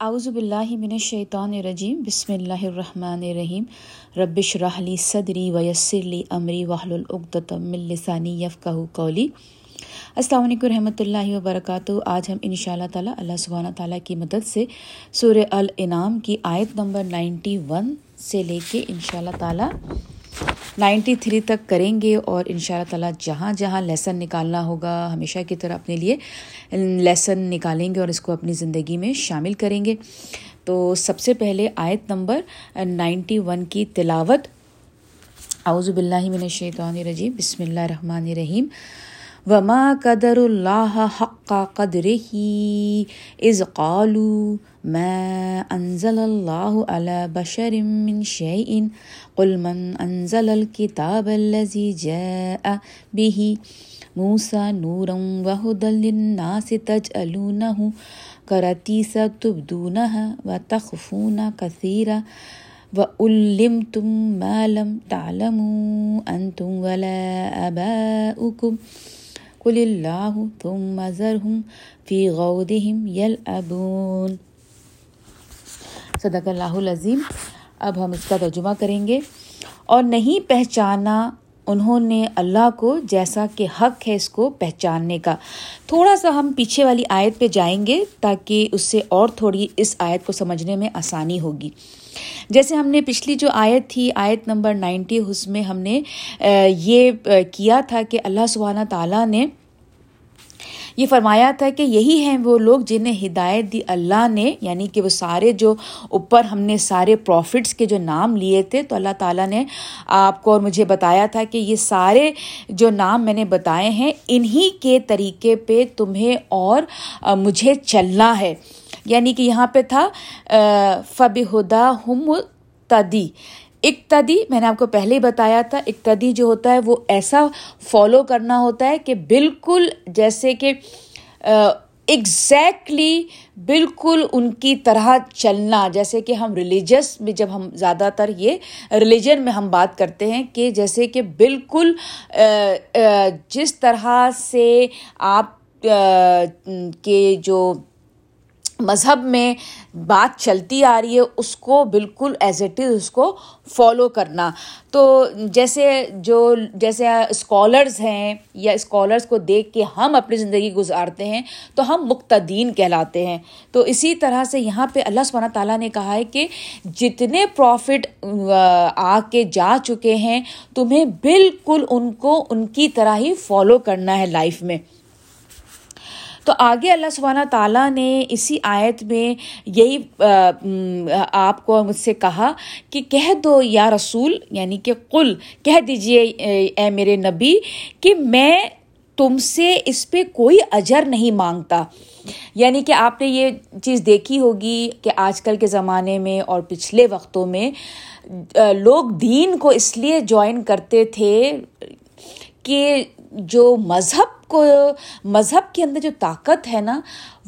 اعوذ باللہ من الشیطان الرجیم، بسم اللہ الرحمن الرحیم۔ ربش رحلی صدری ویسر لی امری وحل العقدۃ من لسانی یفقہ قولی۔ السلام علیکم رحمۃ اللہ وبرکاتہ۔ آج ہم ان شاء اللہ تعالیٰ اللہ سبحانہ تعالیٰ کی مدد سے سورہ الانعام کی آیت نمبر نائنٹی ون سے لے کے ان شاء اللہ تعالیٰ نائنٹی تھری تک کریں گے اور ان شاء اللہ تعالیٰ جہاں جہاں لیسن نکالنا ہوگا، ہمیشہ کی طرح اپنے لیے لیسن نکالیں گے اور اس کو اپنی زندگی میں شامل کریں گے۔ تو سب سے پہلے آیت نمبر نائنٹی ون کی تلاوت۔ اعوذ باللہ من الشیطان الرجیم، بسم اللہ الرحمن الرحیم۔ وما قدر اللہ حق قدر ہی از قالو میں انزل اللہ علی بشر من شعین قل من انزل الكتاب الذي جاء به موسى نورا وهدى للناس تجعلونه كرتيس تبدونها وتخفون كثيرا وألمتم ما لم تعلموا أنتم ولا آباؤكم قل اللہ تم ذرهم فی غودہم یلعبون صدق اللہ العظیم. اب ہم اس کا ترجمہ کریں گے. اور نہیں پہچانا انہوں نے اللہ کو جیسا کہ حق ہے اس کو پہچاننے کا. تھوڑا سا ہم پیچھے والی آیت پہ جائیں گے تاکہ اس سے اور تھوڑی اس آیت کو سمجھنے میں آسانی ہوگی. جیسے ہم نے پچھلی جو آیت تھی، آیت نمبر نائنٹی، اس میں ہم نے یہ کیا تھا کہ اللہ سبحانہ تعالیٰ نے یہ فرمایا تھا کہ یہی ہیں وہ لوگ جنہیں ہدایت دی اللہ نے یعنی کہ وہ سارے جو اوپر ہم نے سارے پروفٹس کے جو نام لیے تھے، تو اللہ تعالیٰ نے آپ کو اور مجھے بتایا تھا کہ یہ سارے جو نام میں نے بتائے ہیں، انہی کے طریقے پہ تمہیں اور مجھے چلنا ہے۔ یعنی کہ یہاں پہ تھا فب ہدا ہم تدی۔ اقتدی، میں نے آپ کو پہلے ہی بتایا تھا، اقتدی جو ہوتا ہے، وہ ایسا فالو کرنا ہوتا ہے کہ بالکل جیسے کہ ایگزیکٹلی بالکل ان کی طرح چلنا۔ جیسے کہ ہم ریلیجس میں جب ہم زیادہ تر یہ ریلیجن میں ہم بات کرتے ہیں کہ جیسے کہ بالکل جس طرح سے آپ کے جو مذہب میں بات چلتی آ رہی ہے، اس کو بالکل ایز اٹ از اس کو فالو کرنا۔ تو جیسے جو، جیسے اسکالرز ہیں یا اسکالرس کو دیکھ کے ہم اپنی زندگی گزارتے ہیں، تو ہم مقتدین کہلاتے ہیں۔ تو اسی طرح سے یہاں پہ اللہ سبحانہ تعالیٰ نے کہا ہے کہ جتنے پروفٹ آ کے جا چکے ہیں، تمہیں بالکل ان کو، ان کی طرح ہی فالو کرنا ہے لائف میں۔ تو آگے اللہ سبحانہ تعالیٰ نے اسی آیت میں یہی آپ کو مجھ سے کہا کہ کہہ دو یا رسول یعنی کہ کل کہہ دیجیے اے میرے نبی کہ میں تم سے اس پہ کوئی اجر نہیں مانگتا۔ یعنی کہ آپ نے یہ چیز دیکھی ہوگی کہ آج کل کے زمانے میں اور پچھلے وقتوں میں لوگ دین کو اس لیے جوائن کرتے تھے کہ جو مذہب کو، مذہب کے اندر جو طاقت ہے نا،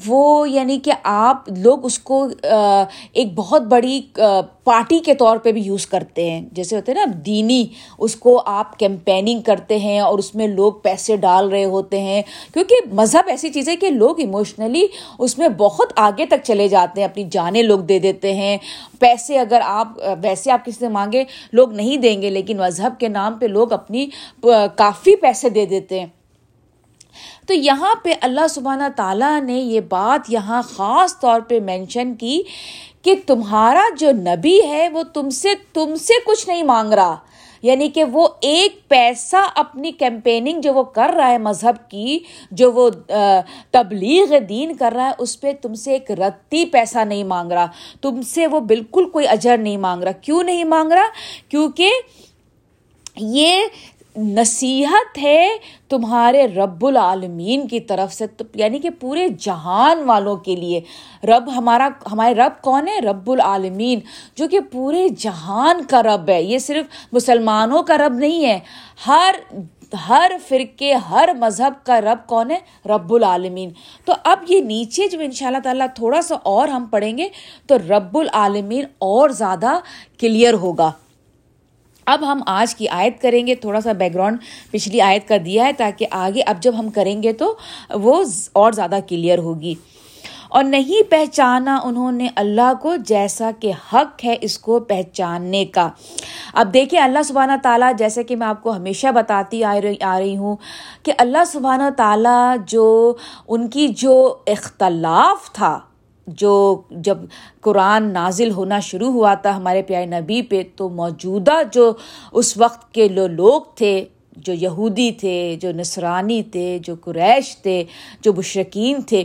وہ یعنی کہ آپ لوگ اس کو ایک بہت بڑی پارٹی کے طور پہ بھی یوز کرتے ہیں۔ جیسے ہوتے ہیں نا، دینی، اس کو آپ کیمپیننگ کرتے ہیں اور اس میں لوگ پیسے ڈال رہے ہوتے ہیں۔ کیونکہ مذہب ایسی چیز ہے کہ لوگ ایموشنلی اس میں بہت آگے تک چلے جاتے ہیں، اپنی جانیں لوگ دے دیتے ہیں۔ پیسے اگر آپ، ویسے آپ کسی سے مانگے، لوگ نہیں دیں گے، لیکن مذہب کے نام پہ لوگ اپنی کافی پیسے دے دیتے ہیں۔ تو یہاں پہ اللہ سبحانہ تعالیٰ نے یہ بات یہاں خاص طور پہ مینشن کی کہ تمہارا جو نبی ہے وہ تم سے تم سے کچھ نہیں مانگ رہا۔ یعنی کہ وہ ایک پیسہ اپنی کیمپیننگ جو وہ کر رہا ہے مذہب کی، جو وہ تبلیغ دین کر رہا ہے، اس پہ تم سے ایک رتی پیسہ نہیں مانگ رہا۔ تم سے وہ بالکل کوئی اجر نہیں مانگ رہا۔ کیوں نہیں مانگ رہا؟ کیونکہ یہ نصیحت ہے تمہارے رب العالمین کی طرف سے یعنی کہ پورے جہان والوں کے لیے۔ رب ہمارا، ہمارے رب کون ہے؟ رب العالمین، جو کہ پورے جہان کا رب ہے۔ یہ صرف مسلمانوں کا رب نہیں ہے، ہر ہر فرقے، ہر مذہب کا رب کون ہے؟ رب العالمین۔ تو اب یہ نیچے جو ان شاء اللہ تعالیٰ تھوڑا سا اور ہم پڑھیں گے، تو رب العالمین اور زیادہ کلیئر ہوگا۔ اب ہم آج کی آیت کریں گے، تھوڑا سا بیک گراؤنڈ پچھلی آیت کا دیا ہے تاکہ آگے اب جب ہم کریں گے تو وہ اور زیادہ کلیئر ہوگی۔ اور نہیں پہچانا انہوں نے اللہ کو جیسا کہ حق ہے اس کو پہچاننے کا۔ اب دیکھیں اللہ سبحانہ تعالیٰ، جیسے کہ میں آپ کو ہمیشہ بتاتی آ رہی آ رہی ہوں کہ اللہ سبحانہ تعالیٰ جو ان کی جو اختلاف تھا جو جب قرآن نازل ہونا شروع ہوا تھا ہمارے پیارے نبی پہ، تو موجودہ جو اس وقت کے جو لوگ تھے، جو یہودی تھے، جو نصرانی تھے، جو قریش تھے، جو مشرقین تھے،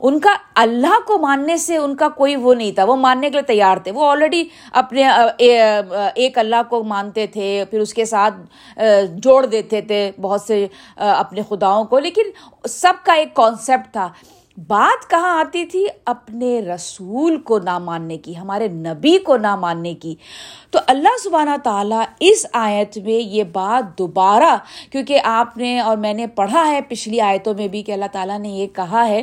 ان کا اللہ کو ماننے سے ان کا کوئی وہ نہیں تھا۔ وہ ماننے کے لیے تیار تھے۔ وہ آلریڈی اپنے ایک اللہ کو مانتے تھے، پھر اس کے ساتھ جوڑ دیتے تھے بہت سے، اپنے خداؤں کو۔ لیکن سب کا ایک کانسیپٹ تھا۔ بات کہاں آتی تھی؟ اپنے رسول کو نہ ماننے کی، ہمارے نبی کو نہ ماننے کی۔ تو اللہ سبحانہ تعالیٰ اس آیت میں یہ بات دوبارہ، کیونکہ آپ نے اور میں نے پڑھا ہے پچھلی آیتوں میں بھی کہ اللہ تعالیٰ نے یہ کہا ہے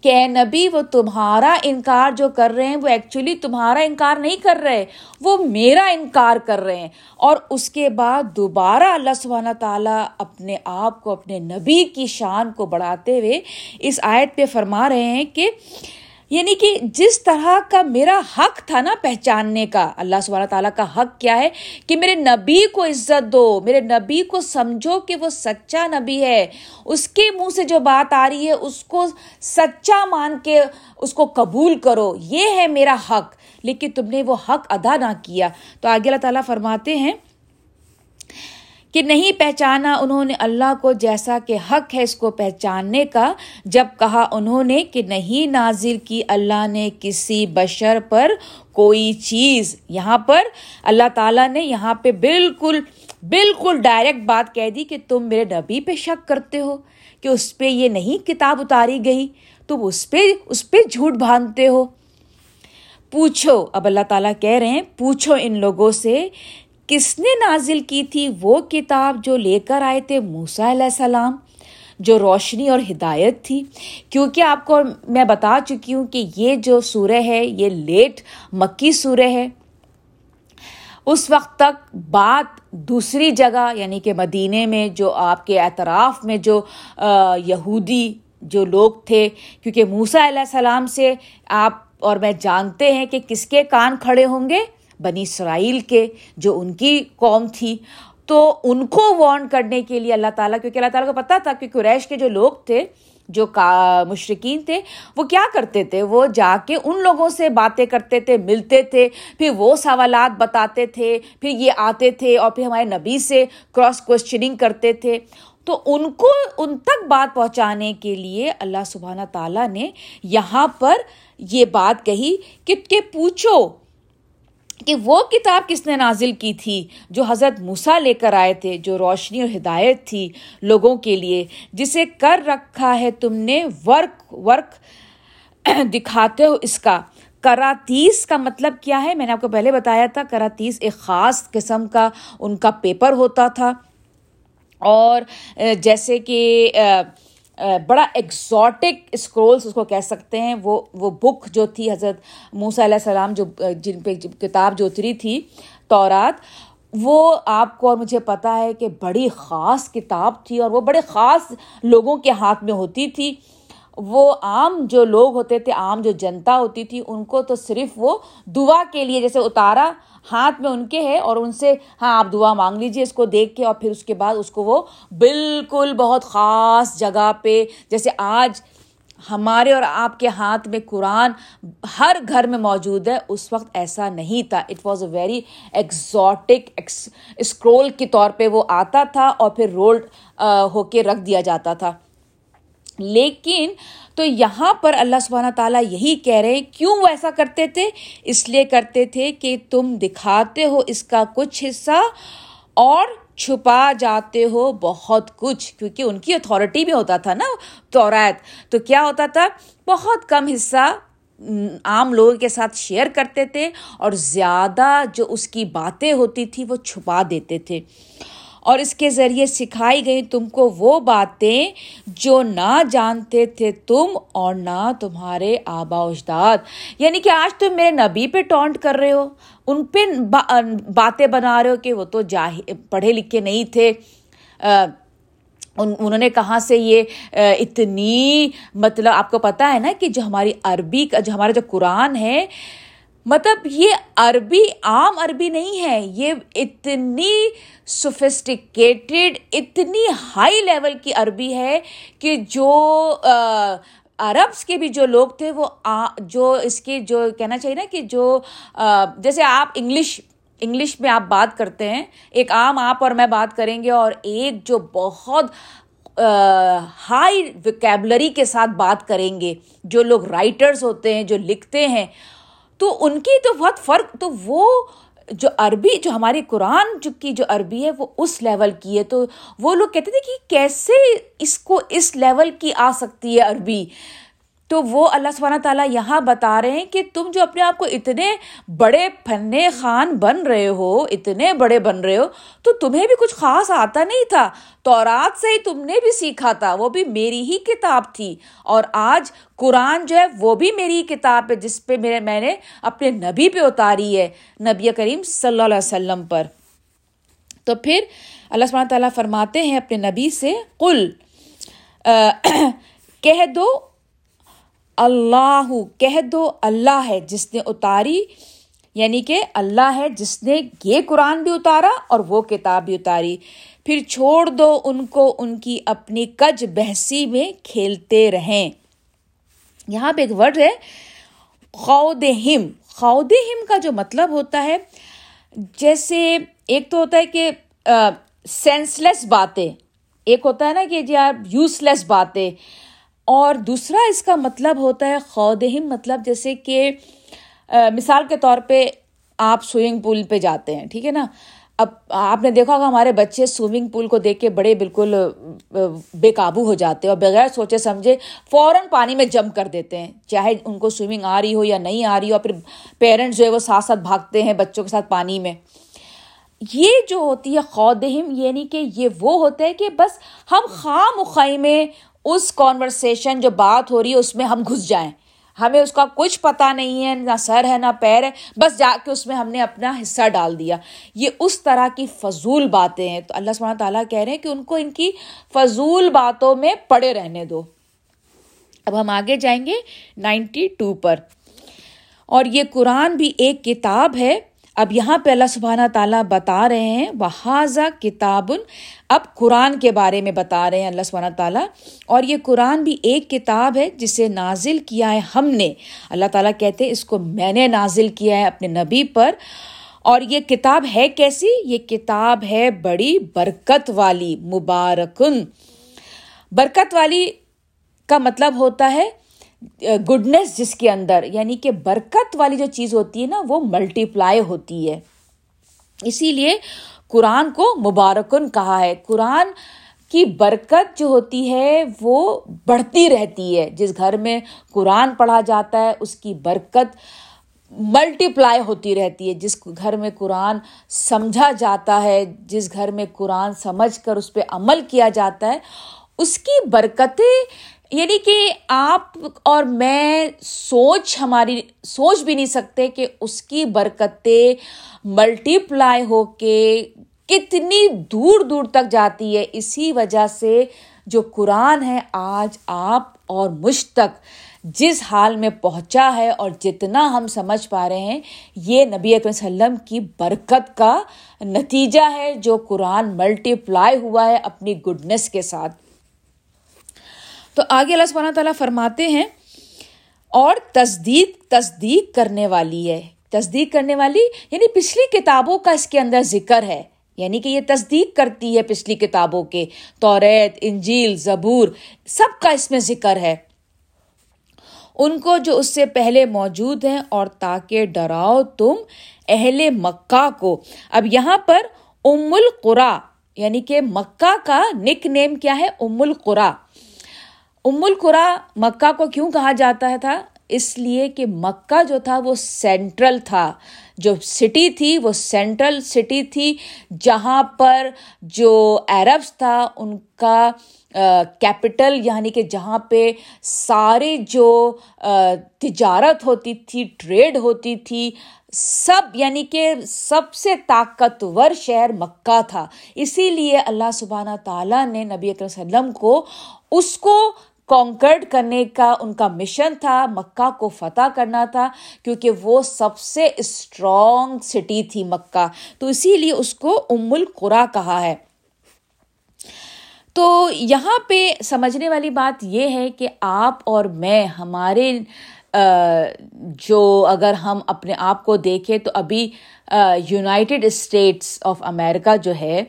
کہ اے نبی، وہ تمہارا انکار جو کر رہے ہیں، وہ ایکچولی تمہارا انکار نہیں کر رہے، وہ میرا انکار کر رہے ہیں۔ اور اس کے بعد دوبارہ اللہ سبحانہ تعالیٰ اپنے آپ کو، اپنے نبی کی شان کو بڑھاتے ہوئے اس آیت پہ فرما رہے ہیں کہ یعنی کہ جس طرح کا میرا حق تھا نا پہچاننے کا، اللہ سب تعالیٰ کا حق کیا ہے کہ میرے نبی کو عزت دو، میرے نبی کو سمجھو کہ وہ سچا نبی ہے۔ اس کے منہ سے جو بات آ رہی ہے، اس کو سچا مان کے اس کو قبول کرو۔ یہ ہے میرا حق۔ لیکن تم نے وہ حق ادا نہ کیا۔ تو آگے اللہ تعالیٰ فرماتے ہیں کہ نہیں پہچانا انہوں نے اللہ کو جیسا کہ حق ہے اس کو پہچاننے کا، جب کہا انہوں نے کہ نہیں نازل کی اللہ نے کسی بشر پر کوئی چیز۔ یہاں پر اللہ تعالیٰ نے یہاں پہ بالکل بالکل ڈائریکٹ بات کہہ دی کہ تم میرے نبی پہ شک کرتے ہو کہ اس پہ یہ نہیں کتاب اتاری گئی، تم اس پہ اس پہ جھوٹ باندھتے ہو۔ پوچھو، اب اللہ تعالیٰ کہہ رہے ہیں، پوچھو ان لوگوں سے کس نے نازل کی تھی وہ کتاب جو لے کر آئے تھے موسا علیہ السلام، جو روشنی اور ہدایت تھی؟ کیونکہ آپ کو میں بتا چکی ہوں کہ یہ جو سورہ ہے، یہ لیٹ مکی سورہ ہے، اس وقت تک بات دوسری جگہ یعنی کہ مدینے میں جو آپ کے اعتراف میں جو یہودی جو لوگ تھے، کیونکہ موسا علیہ السلام سے آپ اور میں جانتے ہیں کہ کس کے کان کھڑے ہوں گے؟ بنی اسرائیل کے جو ان کی قوم تھی۔ تو ان کو وارن کرنے کے لیے اللہ تعالیٰ، کیونکہ اللہ تعالیٰ کو پتہ تھا کہ قریش کے جو لوگ تھے، جو کا مشرقین تھے، وہ کیا کرتے تھے؟ وہ جا کے ان لوگوں سے باتیں کرتے تھے، ملتے تھے، پھر وہ سوالات بتاتے تھے، پھر یہ آتے تھے اور پھر ہمارے نبی سے کراس کوشچننگ کرتے تھے۔ تو ان کو ان تک بات پہنچانے کے لیے اللہ سبحانہ تعالیٰ نے یہاں پر یہ بات کہی کہ پوچھو کہ وہ کتاب کس نے نازل کی تھی جو حضرت موسا لے کر آئے تھے، جو روشنی اور ہدایت تھی لوگوں کے لیے، جسے کر رکھا ہے تم نے ورک ورک دکھاتے ہو اس کا۔ کراتیس کا مطلب کیا ہے؟ میں نے آپ کو پہلے بتایا تھا، کراتیس ایک خاص قسم کا، ان کا پیپر ہوتا تھا۔ اور، جیسے کہ بڑا ایکزاٹک اسکرولس اس کو کہہ سکتے ہیں۔ وہ وہ بک جو تھی حضرت موسیٰ علیہ السلام جو، جن پہ کتاب جو اتری تھی، تورات، وہ آپ کو اور مجھے پتا ہے کہ بڑی خاص کتاب تھی اور وہ بڑے خاص لوگوں کے ہاتھ میں ہوتی تھی۔ وہ عام جو لوگ ہوتے تھے، عام جو جنتا ہوتی تھی، ان کو تو صرف وہ دعا کے لیے، جیسے اتارا ہاتھ میں ان کے ہے اور ان سے ہاں آپ دعا مانگ لیجیے اس کو دیکھ کے اور پھر اس کے بعد اس کو وہ بالکل بہت خاص جگہ پہ، جیسے آج ہمارے اور آپ کے ہاتھ میں قرآن ہر گھر میں موجود ہے، اس وقت ایسا نہیں تھا۔ It was a very exotic scroll کے طور پہ وہ آتا تھا اور پھر رولڈ ہو کے رکھ دیا جاتا تھا۔ لیکن تو یہاں پر اللہ سبحانہ تعالیٰ یہی کہہ رہے ہیں، کیوں وہ ایسا کرتے تھے؟ اس لیے کرتے تھے کہ تم دکھاتے ہو اس کا کچھ حصہ اور چھپا جاتے ہو بہت کچھ، کیونکہ ان کی اتھارٹی بھی ہوتا تھا نا تورات۔ تو کیا ہوتا تھا؟ بہت کم حصہ عام لوگوں کے ساتھ شیئر کرتے تھے اور زیادہ جو اس کی باتیں ہوتی تھی وہ چھپا دیتے تھے۔ اور اس کے ذریعے سکھائی گئی تم کو وہ باتیں جو نہ جانتے تھے تم اور نہ تمہارے آبا اجداد۔ یعنی کہ آج تم میرے نبی پہ ٹونٹ کر رہے ہو، ان پہ باتیں بنا رہے ہو کہ وہ تو جاہ، پڑھے لکھے نہیں تھے۔ ان، انہوں نے کہاں سے یہ اتنی مطلب آپ کو پتا ہے نا کہ جو ہماری عربی کا جو ہمارا جو قرآن ہے مطلب یہ عربی عام عربی نہیں ہے، یہ اتنی سوفسٹیکیٹڈ اتنی ہائی لیول کی عربی ہے کہ جو عربس کے بھی جو لوگ تھے وہ جو اس کے جو کہنا چاہیے نا کہ جو جیسے آپ انگلش انگلش میں آپ بات کرتے ہیں، ایک عام آپ اور میں بات کریں گے اور ایک جو بہت ہائی وکیبلری کے ساتھ بات کریں گے، جو لوگ رائٹرز ہوتے ہیں، جو لکھتے ہیں تو ان کی تو بہت فرق، تو وہ جو عربی، جو ہماری قرآن جو کی جو عربی ہے، وہ اس لیول کی ہے۔ تو وہ لوگ کہتے تھے کہ کیسے اس کو اس لیول کی آ سکتی ہے عربی؟ تو وہ اللہ سبحانہ تعالیٰ یہاں بتا رہے ہیں کہ تم جو اپنے آپ کو اتنے بڑے فن خان بن رہے ہو، اتنے بڑے بن رہے ہو، تو تمہیں بھی کچھ خاص آتا نہیں تھا۔ تو رات سے ہی تم نے بھی سیکھا تھا، وہ بھی میری ہی کتاب تھی۔ اور آج قرآن جو ہے، وہ بھی میری کتاب ہے، جس پہ میرے میں نے اپنے نبی پہ اتاری ہے، نبی کریم صلی اللہ علیہ وسلم پر۔ تو پھر اللہ سبحانہ تعالیٰ فرماتے ہیں اپنے نبی سے کل کہہ دو اللہ کہہ دو، اللہ ہے جس نے اتاری یعنی کہ اللہ ہے جس نے یہ قرآن بھی اتارا اور وہ کتاب بھی اتاری۔ پھر چھوڑ دو ان کو، ان کی اپنی کج بحثی میں کھیلتے رہیں۔ یہاں پہ ایک ورڈ ہے خود ہم خود ہم کا جو مطلب ہوتا ہے، جیسے ایک تو ہوتا ہے کہ سینس لیس باتیں۔ ایک ہوتا ہے نا کہ جی آپ یوز لیس باتیں۔ اور دوسرا اس کا مطلب ہوتا ہے خودہم مطلب جیسے کہ مثال کے طور پہ آپ سوئمنگ پول پہ جاتے ہیں، ٹھیک ہے نا؟ اب آپ نے دیکھا ہوگا ہمارے بچے سوئمنگ پول کو دیکھ کے بڑے بالکل بے قابو ہو جاتے ہیں اور بغیر سوچے سمجھے فوراً پانی میں جم کر دیتے ہیں، چاہے ان کو سوئمنگ آ رہی ہو یا نہیں آ رہی ہو، اور پھر پیرنٹس جو ہے وہ ساتھ ساتھ بھاگتے ہیں بچوں کے ساتھ پانی میں۔ یہ جو ہوتی ہے خودہم یعنی کہ یہ وہ ہوتا ہے کہ بس ہم خام مخائی میں اس کانورسیشن جو بات ہو رہی ہے، اس میں ہم گھس جائیں۔ ہمیں اس کا کچھ پتا نہیں ہے، نہ سر ہے، نہ پیر ہے۔ بس جا کے اس میں ہم نے اپنا حصہ ڈال دیا۔ یہ اس طرح کی فضول باتیں ہیں۔ تو اللہ سبحانہ تعالیٰ کہہ رہے ہیں کہ ان کو ان کی فضول باتوں میں پڑے رہنے دو۔ اب ہم آگے جائیں گے نائنٹی ٹو پر۔ اور یہ قرآن بھی ایک کتاب ہے۔ اب یہاں پہ اللہ سبحانہ تعالیٰ بتا رہے ہیں بحاظہ کتاب۔ اب قرآن کے بارے میں بتا رہے ہیں اللہ سبحانہ تعالیٰ۔ اور یہ قرآن بھی ایک کتاب ہے جسے نازل کیا ہے ہم نے۔ اللہ تعالیٰ کہتے ہیں، اس کو میں نے نازل کیا ہے اپنے نبی پر۔ اور یہ کتاب ہے کیسی؟ یہ کتاب ہے بڑی برکت والی، مبارکن۔ برکت والی کا مطلب ہوتا ہے گڈنس جس کے اندر یعنی کہ برکت والی جو چیز ہوتی ہے نا، وہ ملٹی پلائی ہوتی ہے۔ اسی لیے قرآن کو مبارکن کہا ہے۔ قرآن کی برکت جو ہوتی ہے، وہ بڑھتی رہتی ہے۔ جس گھر میں قرآن پڑھا جاتا ہے، اس کی برکت ملٹی پلائی ہوتی رہتی ہے۔ جس گھر میں قرآن سمجھا جاتا ہے، جس گھر میں قرآن سمجھ کر اس پہ عمل کیا جاتا ہے، اس کی برکتیں یعنی کہ آپ اور میں سوچ ہماری، سوچ بھی نہیں سکتے کہ اس کی برکتیں ملٹی پلائی ہو کے کتنی دور دور تک جاتی ہے۔ اسی وجہ سے جو قرآن ہے، آج آپ اور مجھ تک جس حال میں پہنچا ہے اور جتنا ہم سمجھ پا رہے ہیں، یہ نبی علیہ وسلم کی برکت کا نتیجہ ہے جو قرآن ملٹی پلائی ہوا ہے اپنی گڈنس کے ساتھ۔ تو آگے اللہ سبحانہ تعالیٰ فرماتے ہیں، اور تصدیق تصدیق کرنے والی ہے۔ تصدیق کرنے والی یعنی پچھلی کتابوں کا اس کے اندر ذکر ہے۔ یعنی کہ یہ تصدیق کرتی ہے پچھلی کتابوں کے۔ توریت انجیل، زبور، سب کا اس میں ذکر ہے۔ ان کو جو اس سے پہلے موجود ہیں، اور تاکہ ڈراؤ تم اہل مکہ کو۔ اب یہاں پر ام القرا یعنی کہ مکہ کا نک نیم کیا ہے؟ ام القرا ام القرا مکہ کو کیوں کہا جاتا ہے تھا؟ اس لیے کہ مکہ جو تھا وہ سینٹرل تھا۔ جو سٹی تھی وہ سینٹرل سٹی تھی، جہاں پر جو عربس تھا، ان کا کیپٹل یعنی کہ جہاں پہ سارے جو تجارت ہوتی تھی، ٹریڈ ہوتی تھی، سب یعنی کہ سب سے طاقتور شہر مکہ تھا۔ اسی لیے اللہ سبحانہ تعالیٰ نے نبی اکرم وسلم کو اس کو کانکرڈ کرنے کا ان کا مشن تھا، مکہ کو فتح کرنا تھا، کیونکہ وہ سب سے اسٹرانگ سٹی تھی مکہ۔ تو اسی لیے اس کو ام القرا کہا ہے۔ تو یہاں پہ سمجھنے والی بات یہ ہے کہ آپ اور میں، ہمارے جو اگر ہم اپنے آپ کو دیکھیں تو ابھی یونائٹیڈ اسٹیٹس آف امیرکا جو ہے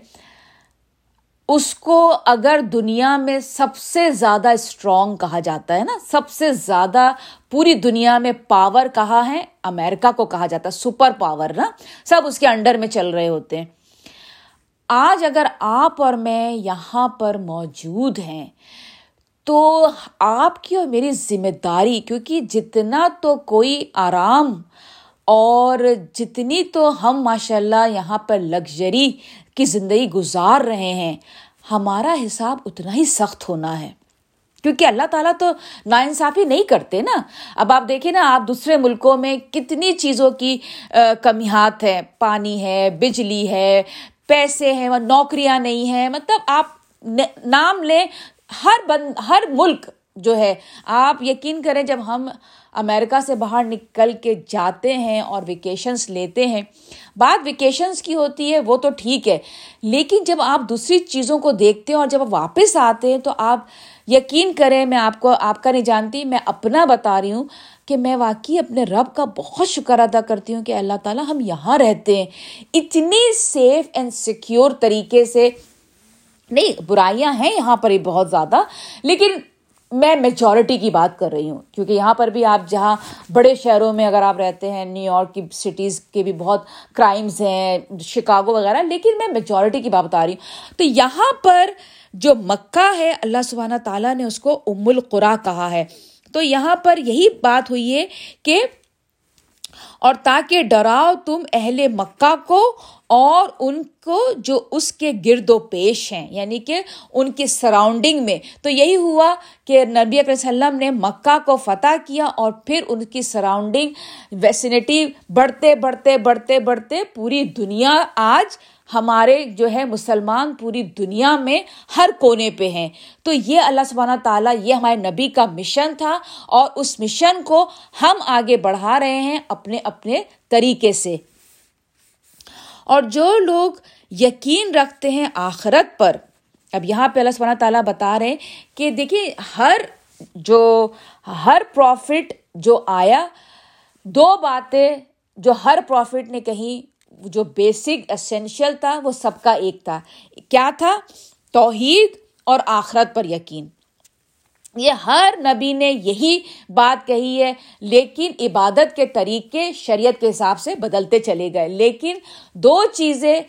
اس کو اگر دنیا میں سب سے زیادہ اسٹرانگ کہا جاتا ہے نا، سب سے زیادہ پوری دنیا میں پاور کہا ہے امیرکا کو کہا جاتا ہے سپر پاور نا۔ سب اس کے انڈر میں چل رہے ہوتے ہیں۔ آج اگر آپ اور میں یہاں پر موجود ہیں، تو آپ کی اور میری ذمہ داری، کیونکہ جتنا تو کوئی آرام اور جتنی تو ہم ماشاء اللہ یہاں پر لگژری کی زندگی گزار رہے ہیں، ہمارا حساب اتنا ہی سخت ہونا ہے۔ کیونکہ اللہ تعالیٰ تو نا انصافی نہیں کرتے نا۔ اب آپ دیکھیں نا، آپ دوسرے ملکوں میں کتنی چیزوں کی کمیات ہے۔ پانی ہے، بجلی ہے، پیسے ہیں نوکریاں نہیں ہیں۔ مطلب آپ نام لیں، ہر بند ہر ملک جو ہے، آپ یقین کریں جب ہم امیرکا سے باہر نکل کے جاتے ہیں اور ویکیشنس لیتے ہیں۔ بات ویکیشنس کی ہوتی ہے، وہ تو ٹھیک ہے، لیکن جب آپ دوسری چیزوں کو دیکھتے ہیں اور جب آپ واپس آتے ہیں تو آپ یقین کریں، میں آپ کو، آپ کا نہیں جانتی، میں اپنا بتا رہی ہوں کہ میں واقعی اپنے رب کا بہت شکر ادا کرتی ہوں کہ اللہ تعالیٰ ہم یہاں رہتے ہیں۔ اتنی سیف اینڈ سیکیور طریقے سے، نہیں، برائیاں ہیں یہاں پر ہی بہت زیادہ، لیکن میں میجورٹی کی بات کر رہی ہوں، کیونکہ یہاں پر بھی آپ جہاں بڑے شہروں میں اگر آپ رہتے ہیں، نیو یارک کی سٹیز کے بھی بہت کرائمز ہیں، شکاگو وغیرہ، لیکن میں میجورٹی کی بات بتا رہی ہوں۔ تو یہاں پر جو مکہ ہے، اللہ سبحانہ تعالیٰ نے اس کو ام القرا کہا ہے۔ تو یہاں پر یہی بات ہوئی ہے کہ اور تاکہ ڈراؤ تم اہل مکہ کو اور ان کو جو اس کے گرد و پیش ہیں یعنی کہ ان کی سراؤنڈنگ میں۔ تو یہی ہوا کہ نبی اکرم وسلم نے مکہ کو فتح کیا اور پھر ان کی سراؤنڈنگ ویسینٹی بڑھتے بڑھتے بڑھتے بڑھتے پوری دنیا آج ہمارے جو ہے مسلمان پوری دنیا میں ہر کونے پہ ہیں۔ تو یہ اللہ سبحانہ تعالیٰ، یہ ہمارے نبی کا مشن تھا اور اس مشن کو ہم آگے بڑھا رہے ہیں اپنے اپنے طریقے سے۔ اور جو لوگ یقین رکھتے ہیں آخرت پر، اب یہاں پہ اللہ سبحانہ تعالیٰ بتا رہے ہیں کہ دیکھیے ہر جو، ہر پروفٹ جو آیا، دو باتیں جو ہر پروفٹ نے کہیں جو بیسک اسینشیل تھا، وہ سب کا ایک تھا۔ کیا تھا؟ توحید اور آخرت پر یقین۔ یہ ہر نبی نے یہی بات کہی ہے، لیکن عبادت کے طریقے شریعت کے حساب سے بدلتے چلے گئے۔ لیکن دو چیزیں،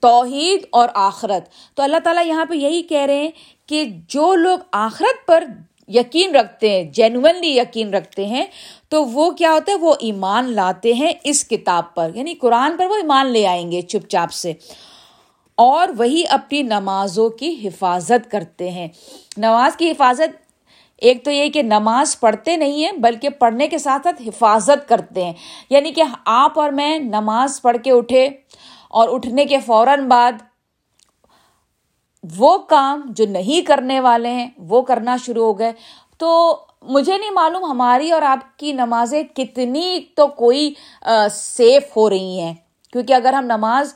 توحید اور آخرت۔ تو اللہ تعالیٰ یہاں پہ یہی کہہ رہے ہیں کہ جو لوگ آخرت پر یقین رکھتے ہیں جینونلی یقین رکھتے ہیں، تو وہ کیا ہوتا ہے؟ وہ ایمان لاتے ہیں اس کتاب پر۔ یعنی قرآن پر وہ ایمان لے آئیں گے چپ چاپ سے۔ اور وہی اپنی نمازوں کی حفاظت کرتے ہیں۔ نماز کی حفاظت ایک تو یہ کہ نماز پڑھتے نہیں ہیں، بلکہ پڑھنے کے ساتھ ساتھ حفاظت کرتے ہیں۔ یعنی کہ آپ اور میں نماز پڑھ کے اٹھے اور اٹھنے کے فوراً بعد وہ کام جو نہیں کرنے والے ہیں، وہ کرنا شروع ہو گئے۔ تو مجھے نہیں معلوم ہماری اور آپ کی نمازیں کتنی تو کوئی سیف ہو رہی ہیں۔ کیونکہ اگر ہم نماز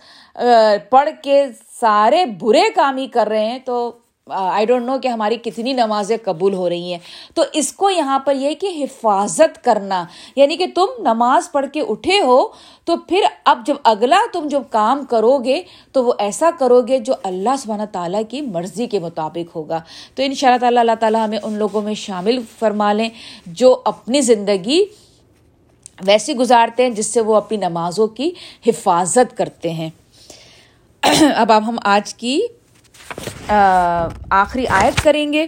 پڑھ کے سارے برے کام ہی کر رہے ہیں تو آئی ڈونٹ نو کہ ہماری کتنی نمازیں قبول ہو رہی ہیں۔ تو اس کو یہاں پر یہ کہ حفاظت کرنا یعنی کہ تم نماز پڑھ کے اٹھے ہو، تو پھر اب جب اگلا تم جب کام کرو گے، تو وہ ایسا کرو گے جو اللہ سبحانہ تعالیٰ کی مرضی کے مطابق ہوگا۔ تو ان شاء اللہ تعالیٰ اللہ تعالیٰ ہمیں ان لوگوں میں شامل فرما لیں جو اپنی زندگی ویسی گزارتے ہیں جس سے وہ اپنی نمازوں کی حفاظت کرتے ہیں۔ اب اب ہم آج کی آخری آیت کریں گے۔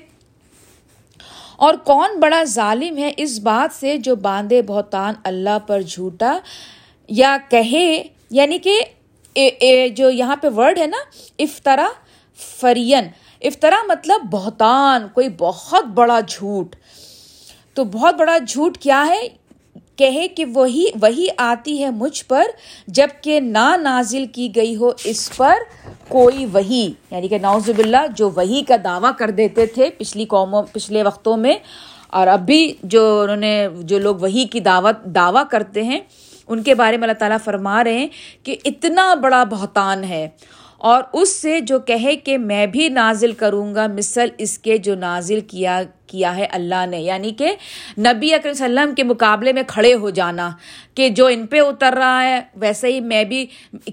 اور کون بڑا ظالم ہے اس بات سے جو باندھے بہتان اللہ پر جھوٹا یا کہے یعنی کہ جو یہاں پہ ورڈ ہے نا افطرا فرین۔ افطرا مطلب بہتان، کوئی بہت بڑا جھوٹ۔ تو بہت بڑا جھوٹ کیا ہے؟ کہے کہ وہی وہی آتی ہے مجھ پر جبکہ نا نازل کی گئی ہو اس پر کوئی وہی۔ یعنی کہ نوز باللہ جو وہی کا دعویٰ کر دیتے تھے پچھلی قوموں، پچھلے وقتوں میں، اور اب بھی جو انہوں نے، جو لوگ وہی کی دعوت، دعویٰ کرتے ہیں، ان کے بارے میں اللہ تعالیٰ فرما رہے ہیں کہ اتنا بڑا بہتان ہے۔ اور اس سے جو کہے کہ میں بھی نازل کروں گا، مثل اس کے جو نازل کیا کیا ہے اللہ نے۔ یعنی کہ نبی اکرم صلی اللہ علیہ وسلم کے مقابلے میں کھڑے ہو جانا کہ جو ان پہ اتر رہا ہے، ویسے ہی میں بھی،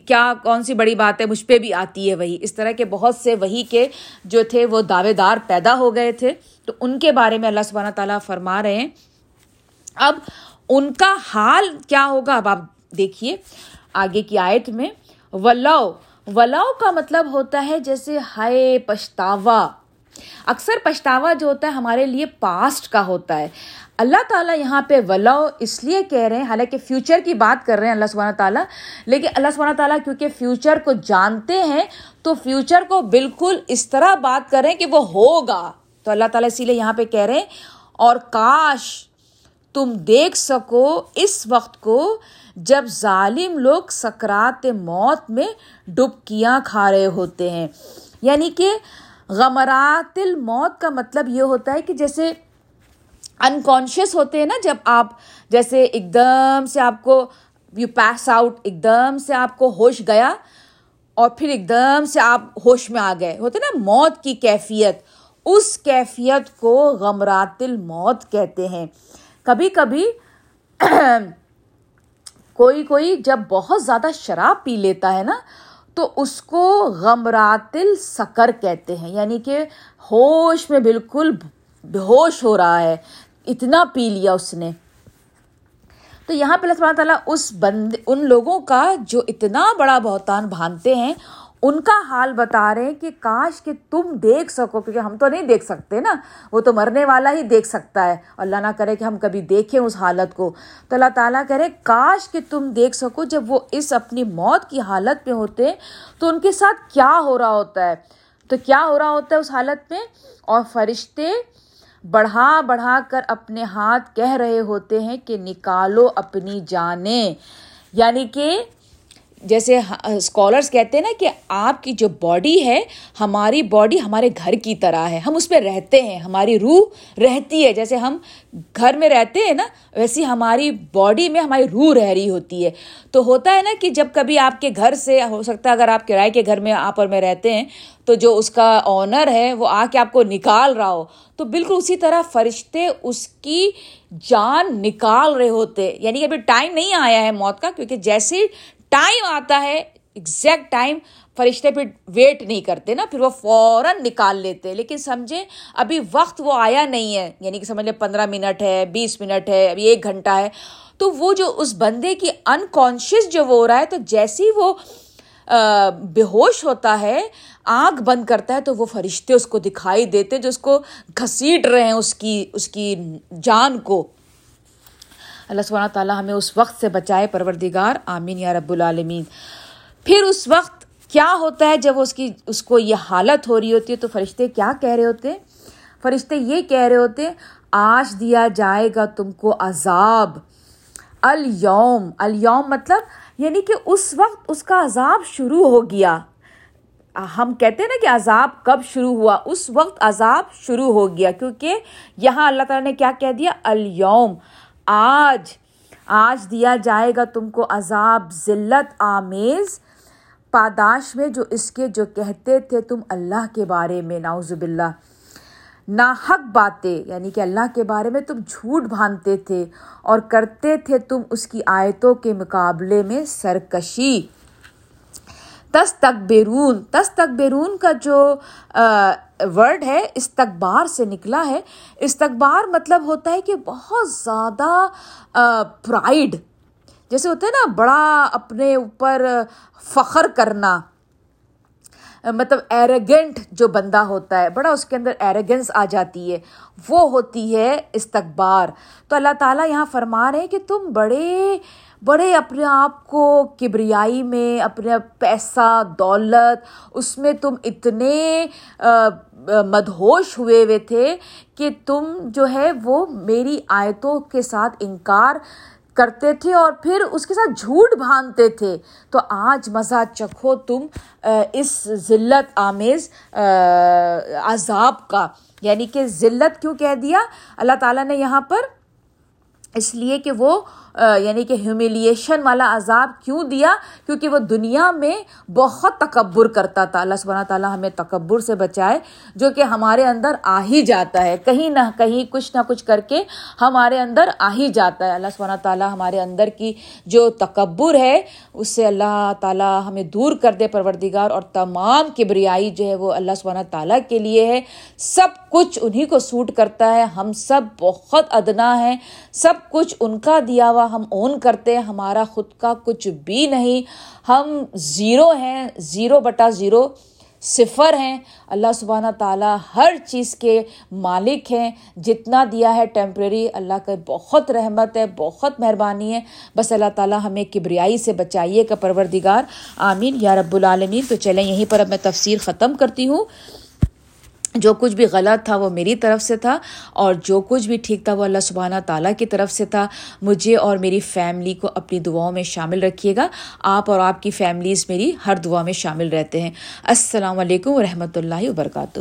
کیا، کون سی بڑی بات ہے مجھ پہ بھی آتی ہے وہی۔ اس طرح کے بہت سے وہی کے جو تھے، وہ دعوے دار پیدا ہو گئے تھے۔ تو ان کے بارے میں اللہ سبحانہ تعالیٰ فرما رہے ہیں۔ اب ان کا حال کیا ہوگا؟ اب آپ دیکھیے آگے کی آیت میں۔ ولو ولو کا مطلب ہوتا ہے جیسے ہائے پچھتاوا۔ اکثر پچھتاوا جو ہوتا ہے ہمارے لیے پاسٹ کا ہوتا ہے۔ اللہ تعالیٰ یہاں پہ ولو اس لیے کہہ رہے ہیں، حالانکہ فیوچر کی بات کر رہے ہیں اللہ سبحانہ تعالیٰ۔ لیکن اللہ سبحانہ تعالیٰ کیونکہ فیوچر کو جانتے ہیں، تو فیوچر کو بالکل اس طرح بات کریں کہ وہ ہوگا۔ تو اللہ تعالیٰ اسی لیے یہاں پہ کہہ رہے ہیں، اور کاش تم دیکھ سکو اس وقت کو جب ظالم لوگ سکرات موت میں ڈبکیاں کھا رہے ہوتے ہیں۔ یعنی کہ غمرات الموت کا مطلب یہ ہوتا ہے کہ جیسے انکانشیس ہوتے ہیں نا، جب آپ جیسے ایک دم سے آپ کو یو پیس آؤٹ ایک دم سے آپ کو ہوش گیا اور پھر ایک دم سے آپ ہوش میں آ گئے۔ ہوتے نا، موت کی کیفیت۔ اس کیفیت کو غمرات الموت کہتے ہیں۔ کبھی کبھی کوئی کوئی جب بہت زیادہ شراب پی لیتا ہے نا، تو اس کو غمراتل سکر کہتے ہیں۔ یعنی کہ ہوش میں بالکل بے ہوش ہو رہا ہے۔ اتنا پی لیا اس نے۔ تو یہاں پہ اللہ تعالیٰ اس بند ان لوگوں کا جو اتنا بڑا بہتان بھانتے ہیں ان کا حال بتا رہے ہیں کہ کاش کہ تم دیکھ سکو، کیونکہ ہم تو نہیں دیکھ سکتے نا۔ وہ تو مرنے والا ہی دیکھ سکتا ہے۔ اللہ نہ کرے کہ ہم کبھی دیکھیں اس حالت کو۔ تو اللہ تعالیٰ کرے، کاش کہ تم دیکھ سکو، جب وہ اس اپنی موت کی حالت میں ہوتے، تو ان کے ساتھ کیا ہو رہا ہوتا ہے؟ تو کیا ہو رہا ہوتا ہے اس حالت میں؟ اور فرشتے بڑھا بڑھا کر اپنے ہاتھ کہہ رہے ہوتے ہیں کہ نکالو اپنی جانیں۔ یعنی کہ جیسے ہاں، اسکالرس کہتے ہیں نا کہ آپ کی جو باڈی ہے، ہماری باڈی ہمارے گھر کی طرح ہے۔ ہم اس پہ رہتے ہیں، ہماری روح رہتی ہے۔ جیسے ہم گھر میں رہتے ہیں نا، ویسی ہماری باڈی میں ہماری روح رہ رہی ہوتی ہے۔ تو ہوتا ہے نا کہ جب کبھی آپ کے گھر سے، ہو سکتا ہے اگر آپ کرائے کے گھر میں آپ اور میں رہتے ہیں، تو جو اس کا آنر ہے، وہ آ کے آپ کو نکال رہا ہو۔ تو بالکل اسی طرح فرشتے اس کی جان نکال رہے ہوتے۔ یعنی کہ ابھی ٹائم نہیں آیا ہے موت کا، کیونکہ جیسے ٹائم آتا ہے ایگزیکٹ ٹائم فرشتے پھر ویٹ نہیں کرتے نا، پھر وہ فوراً نکال لیتے۔ لیکن سمجھے ابھی وقت وہ آیا نہیں ہے۔ یعنی کہ سمجھ لیں پندرہ منٹ ہے، بیس منٹ ہے، ابھی ایک گھنٹہ ہے۔ تو وہ جو اس بندے کی انکانشیس جو وہ ہو رہا ہے، تو جیسی وہ بے ہوش ہوتا ہے، آنکھ بند کرتا ہے، تو وہ فرشتے اس کو دکھائی دیتے، جو اس کو گھسیٹ رہے ہیں، اس کی اس کی جان کو۔ اللہ سبحانہ تعالیٰ ہمیں اس وقت سے بچائے پروردگار، آمین یا رب العالمین۔ پھر اس وقت کیا ہوتا ہے جب اس کی، اس کو یہ حالت ہو رہی ہوتی ہے تو فرشتے کیا کہہ رہے ہوتے فرشتے یہ کہہ رہے ہوتے آج دیا جائے گا تم کو عذاب الوم الوم مطلب یعنی کہ اس وقت اس کا عذاب شروع ہو گیا۔ ہم کہتے ہیں نا کہ عذاب کب شروع ہوا؟ اس وقت عذاب شروع ہو گیا، کیونکہ یہاں اللہ تعالیٰ نے کیا کہہ دیا؟ الوم آج آج دیا جائے گا تم کو عذاب، ذلت، آمیز، پاداش میں جو اس کے جو کہتے تھے تم اللہ کے بارے میں ناؤز باللہ۔ ناحق باتیں یعنی کہ اللہ کے بارے میں تم جھوٹ باندھتے تھے اور کرتے تھے تم اس کی آیتوں کے مقابلے میں سرکشی۔ تس تک بیرون تس تک بیرون کا جو ورڈ ہے، استقبار سے نکلا ہے. استقبار مطلب ہوتا ہے کہ بہت زیادہ پرائڈ جیسے ہوتا ہے نا، بڑا اپنے اوپر فخر کرنا. مطلب ایروگینٹ جو بندہ ہوتا ہے، بڑا اس کے اندر ایروگینس آ جاتی ہے. وہ ہوتی ہے استقبار. تو اللہ تعالیٰ یہاں فرما رہے ہیں کہ تم بڑے بڑے اپنے آپ کو کبریائی میں، اپنے پیسہ، دولت، اس میں تم اتنے مدہوش ہوئے ہوئے تھے کہ تم جو ہے وہ میری آیتوں کے ساتھ انکار کرتے تھے اور پھر اس کے ساتھ جھوٹ باندھتے تھے۔ تو آج مزہ چکھو تم اس ذلت آمیز عذاب کا۔ یعنی کہ ذلت کیوں کہہ دیا؟ اللہ تعالیٰ نے یہاں پر اس لیے کہ وہ یعنی کہ ہیوملیشن والا عذاب کیوں دیا؟ کیونکہ وہ دنیا میں بہت تکبر کرتا تھا۔ اللہ سبحانہ تعالیٰ ہمیں تکبر سے بچائے، جو کہ ہمارے اندر آ ہی جاتا ہے۔ کہیں نہ کہیں کچھ نہ کچھ کر کے ہمارے اندر آ ہی جاتا ہے۔ اللہ سبحانہ تعالیٰ ہمارے اندر کی جو تکبر ہے، اس سے اللہ تعالیٰ ہمیں دور کر دے پروردگار۔ اور تمام کبریائی جو ہے وہ اللہ سبحانہ تعالیٰ کے لیے ہے۔ سب کچھ انہیں کو سوٹ کرتا ہے۔ ہم سب بہت ادنا ہیں۔ سب کچھ ان کا دیا ہوا ہم اون کرتے ہیں ہمارا خود کا کچھ بھی نہیں۔ ہم زیرو ہیں، زیرو بٹا زیرو صفر ہیں۔ اللہ سبحانہ تعالیٰ ہر چیز کے مالک ہیں۔ جتنا دیا ہے ٹیمپریری اللہ کا بہت رحمت ہے، بہت مہربانی ہے۔ بس اللہ تعالیٰ ہمیں کبریائی سے بچائیے کا پروردگار، آمین۔ یا رب العالمین، تو چلیں، یہیں پر اب میں تفسیر ختم کرتی ہوں۔ جو کچھ بھی غلط تھا وہ میری طرف سے تھا اور جو کچھ بھی ٹھیک تھا وہ اللہ سبحانہ تعالیٰ کی طرف سے تھا۔ مجھے اور میری فیملی کو اپنی دعاؤں میں شامل رکھیے گا۔ آپ اور آپ کی فیملیز میری ہر دعا میں شامل رہتے ہیں۔ السلام علیکم ورحمۃ اللہ وبرکاتہ۔